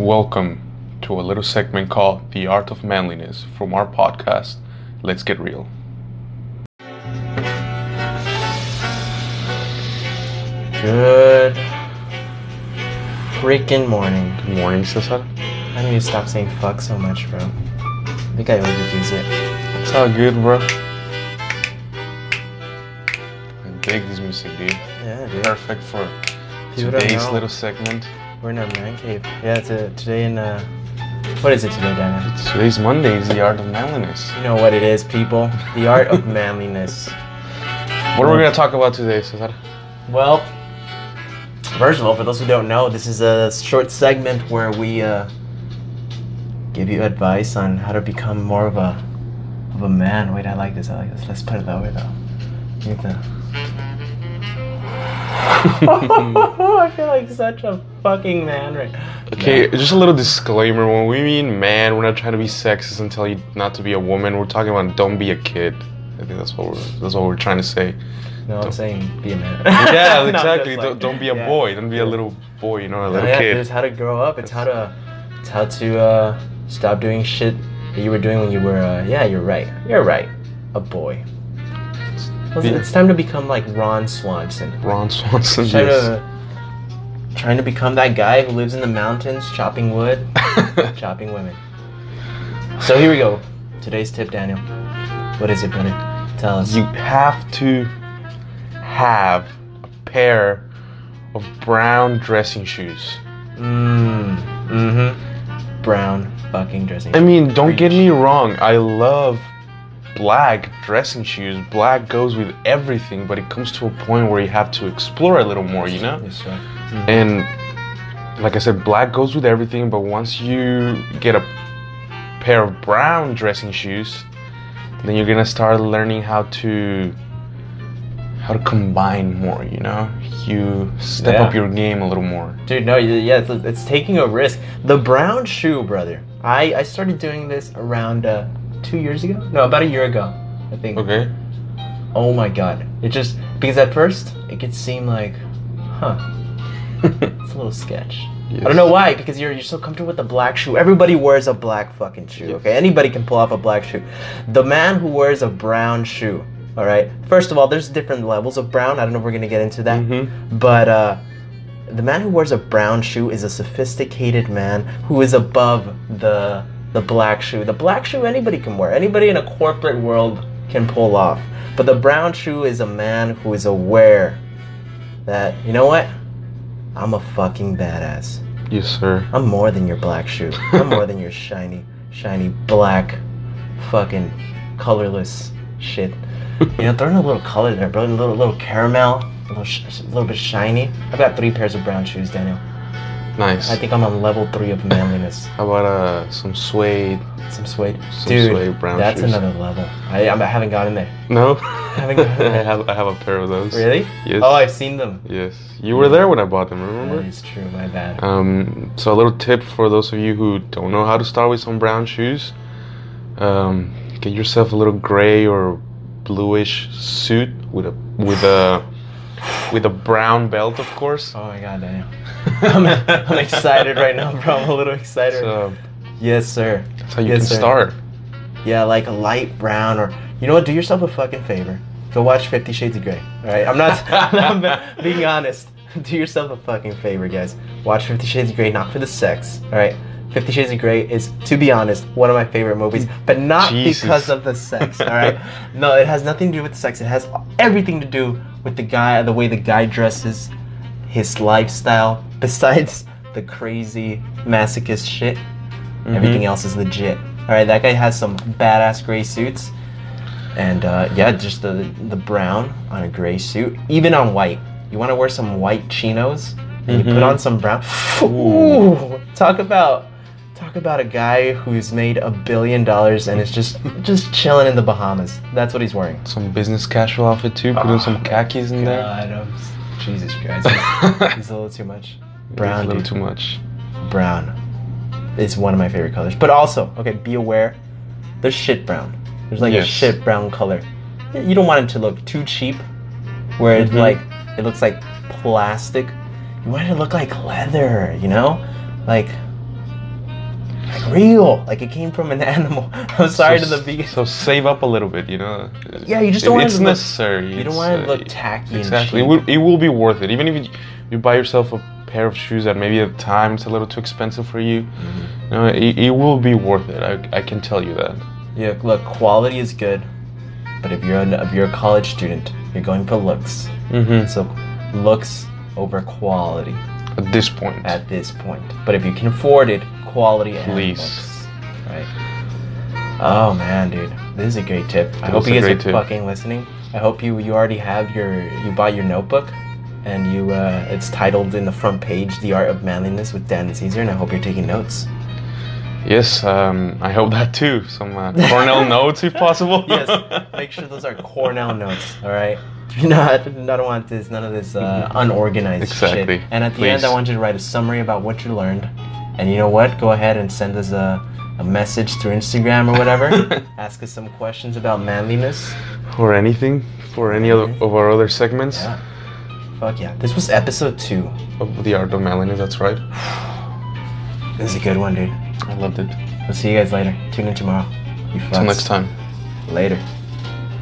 Welcome to a little segment called The Art of Manliness from our podcast, Let's Get Real. Good freaking morning. Good morning, Cesar. I need to stop saying fuck so much, bro. I think I overuse it. It's all good, bro. I dig this music, dude. Yeah, dude. Perfect for People today's little segment. We're in our man cave. Yeah, it's a, today in, uh, what is it today, Daniel? Today's Monday is The Art of Manliness. You know what it is, people. The art of manliness. What are we going to talk about today, Cesar? Well, first of all, for those who don't know, this is a short segment where we uh, give you advice on how to become more of a of a man. Wait, I like this. I like this. Let's put it that way, though. You have to- I feel like such a fucking man right now. Okay, just a little disclaimer. When we mean man, we're not trying to be sexist and tell you not to be a woman. We're talking about don't be a kid. I think that's what we're that's what we're trying to say. No, I'm saying be a man. Yeah, No, I'm exactly. just don't, don't be a yeah. boy. Don't be a little boy. You know, a little yeah, kid. It's how to grow up. It's how to, it's how to uh, stop doing shit that you were doing when you were. Uh, yeah, you're right. You're right. A boy. Well, Yeah. It's time to become like Ron Swanson. Ron Swanson. Trying Yes. to, trying to become that guy who lives in the mountains, chopping wood, chopping women. So here we go. Today's tip, Daniel. What is it, brother? Tell us. you have to have a pair of brown dressing shoes. Mmm. Mm-hmm. Brown fucking dressing. I mean, don't get me wrong. I love black dressing shoes. Black goes with everything, but it comes to a point where you have to explore a little more, you know? Yes, sir. And like I said, black goes with everything, but once you get a pair of brown dressing shoes, then you're gonna start learning how to how to combine more, you know? You step Yeah. up your game a little more. Dude, no, yeah, it's, it's taking a risk. The brown shoe, brother. I, I started doing this around uh, two years ago. No, about a year ago, I think. Okay? Oh my god. It just, because at first, it could seem like, huh, it's a little sketch. I don't know why, because you're, you're so comfortable with the black shoe. Everybody wears a black fucking shoe, Yes. okay? Anybody can pull off a black shoe. The man who wears a brown shoe, all right? First of all, there's different levels of brown. I don't know if we're going to get into that. Mhm. But uh, the man who wears a brown shoe is a sophisticated man who is above the the black shoe. The black shoe anybody can wear. Anybody in a corporate world can pull off. But the brown shoe is a man who is aware that you know what? I'm a fucking badass. Yes, sir. I'm more than your black shoe. I'm more than your shiny, shiny black, fucking colorless shit. You know, throw in a little color there, bro. A little, little caramel, a little, sh- a little bit shiny. I've got three pairs of brown shoes, Daniel. Nice. I think I'm on level three of manliness. How about uh some suede? Some suede, Some dude. suede brown that's shoes. another level. I, I haven't gotten in there. No. Haven't I have I have a pair of those. Really? Yes. Oh, I've seen them. Yes. You were there when I bought them. That Remember? is true. My bad. Um, so a little tip for those of you who don't know how to start with some brown shoes. Um, get yourself a little gray or bluish suit with a with a with a brown belt, of course. Oh my god, Daniel. I'm, I'm excited right now, bro. I'm a little excited. So yes, sir. that's how you Yes, can sir. start. Yeah, like a light brown or you know what? Do yourself a fucking favor. Go watch Fifty Shades of Grey. All right, I'm not. I'm being honest. Do yourself a fucking favor, guys. Watch Fifty Shades of Grey, not for the sex. All right. Fifty Shades of Grey is, to be honest, one of my favorite movies, but not Jesus. because of the sex. All right. no, it has nothing to do with the sex. It has everything to do with the guy, the way the guy dresses, his lifestyle. Besides the crazy masochist shit, Mm-hmm. Everything else is legit. All right, that guy has some badass gray suits, and uh, yeah, just the the brown on a gray suit, even on white. You want to wear some white chinos, and you put Mhm. on some brown. Ooh, talk about talk about a guy who's made a billion dollars and is just just chilling in the Bahamas. That's what he's wearing. Some business casual outfit too. Put in Oh, some khakis in there. God, I'm- Jesus Christ, he's, a little too much. Brown, a little dude. too much. brown is one of my favorite colors. But also, okay, be aware, there's shit brown. There's like Yes. a shit brown color. You don't want it to look too cheap, where it's Mhm. like it looks like plastic. You want it to look like leather, you know, like like real, like it came from an animal. I'm sorry so, to the vegan. So save up a little bit, you know. Yeah, you just don't want It's to look- necessary. you don't want to uh, look tacky and Exactly. It will, it will be worth it, even if you, you buy yourself a pair of shoes that maybe at the time it's a little too expensive for you. Mm-hmm. You know, it, it will be worth it. I, I can tell you that. Yeah, look, quality is good, but if you're a, if you're a college student, you're going for looks. Mm-hmm. So, looks over quality At this point. at this point. But if you can afford it, quality and Please. right? Oh man, dude, this is a great tip. I hope you guys are tip. fucking listening. I hope you you already have your you bought your notebook, and you uh, it's titled in the front page "The Art of Manliness" with Dan and Caesar, and I hope you're taking notes. yes, um, I hope that too. Some uh, Cornell notes if possible. yes, make sure those are Cornell notes. All right. Do not, I don't want this, none of this uh, unorganized Exactly. shit. And at the end, I want you to write a summary about what you learned. And you know what? Go ahead and send us a, a message through Instagram or whatever. Ask us some questions about manliness. or anything for any other of our other segments Yeah. Fuck yeah. This was episode two. of the art of manliness. That's right. This is a good one, dude. I loved it. We'll see you guys later. Tune in tomorrow. You Till next time. Later.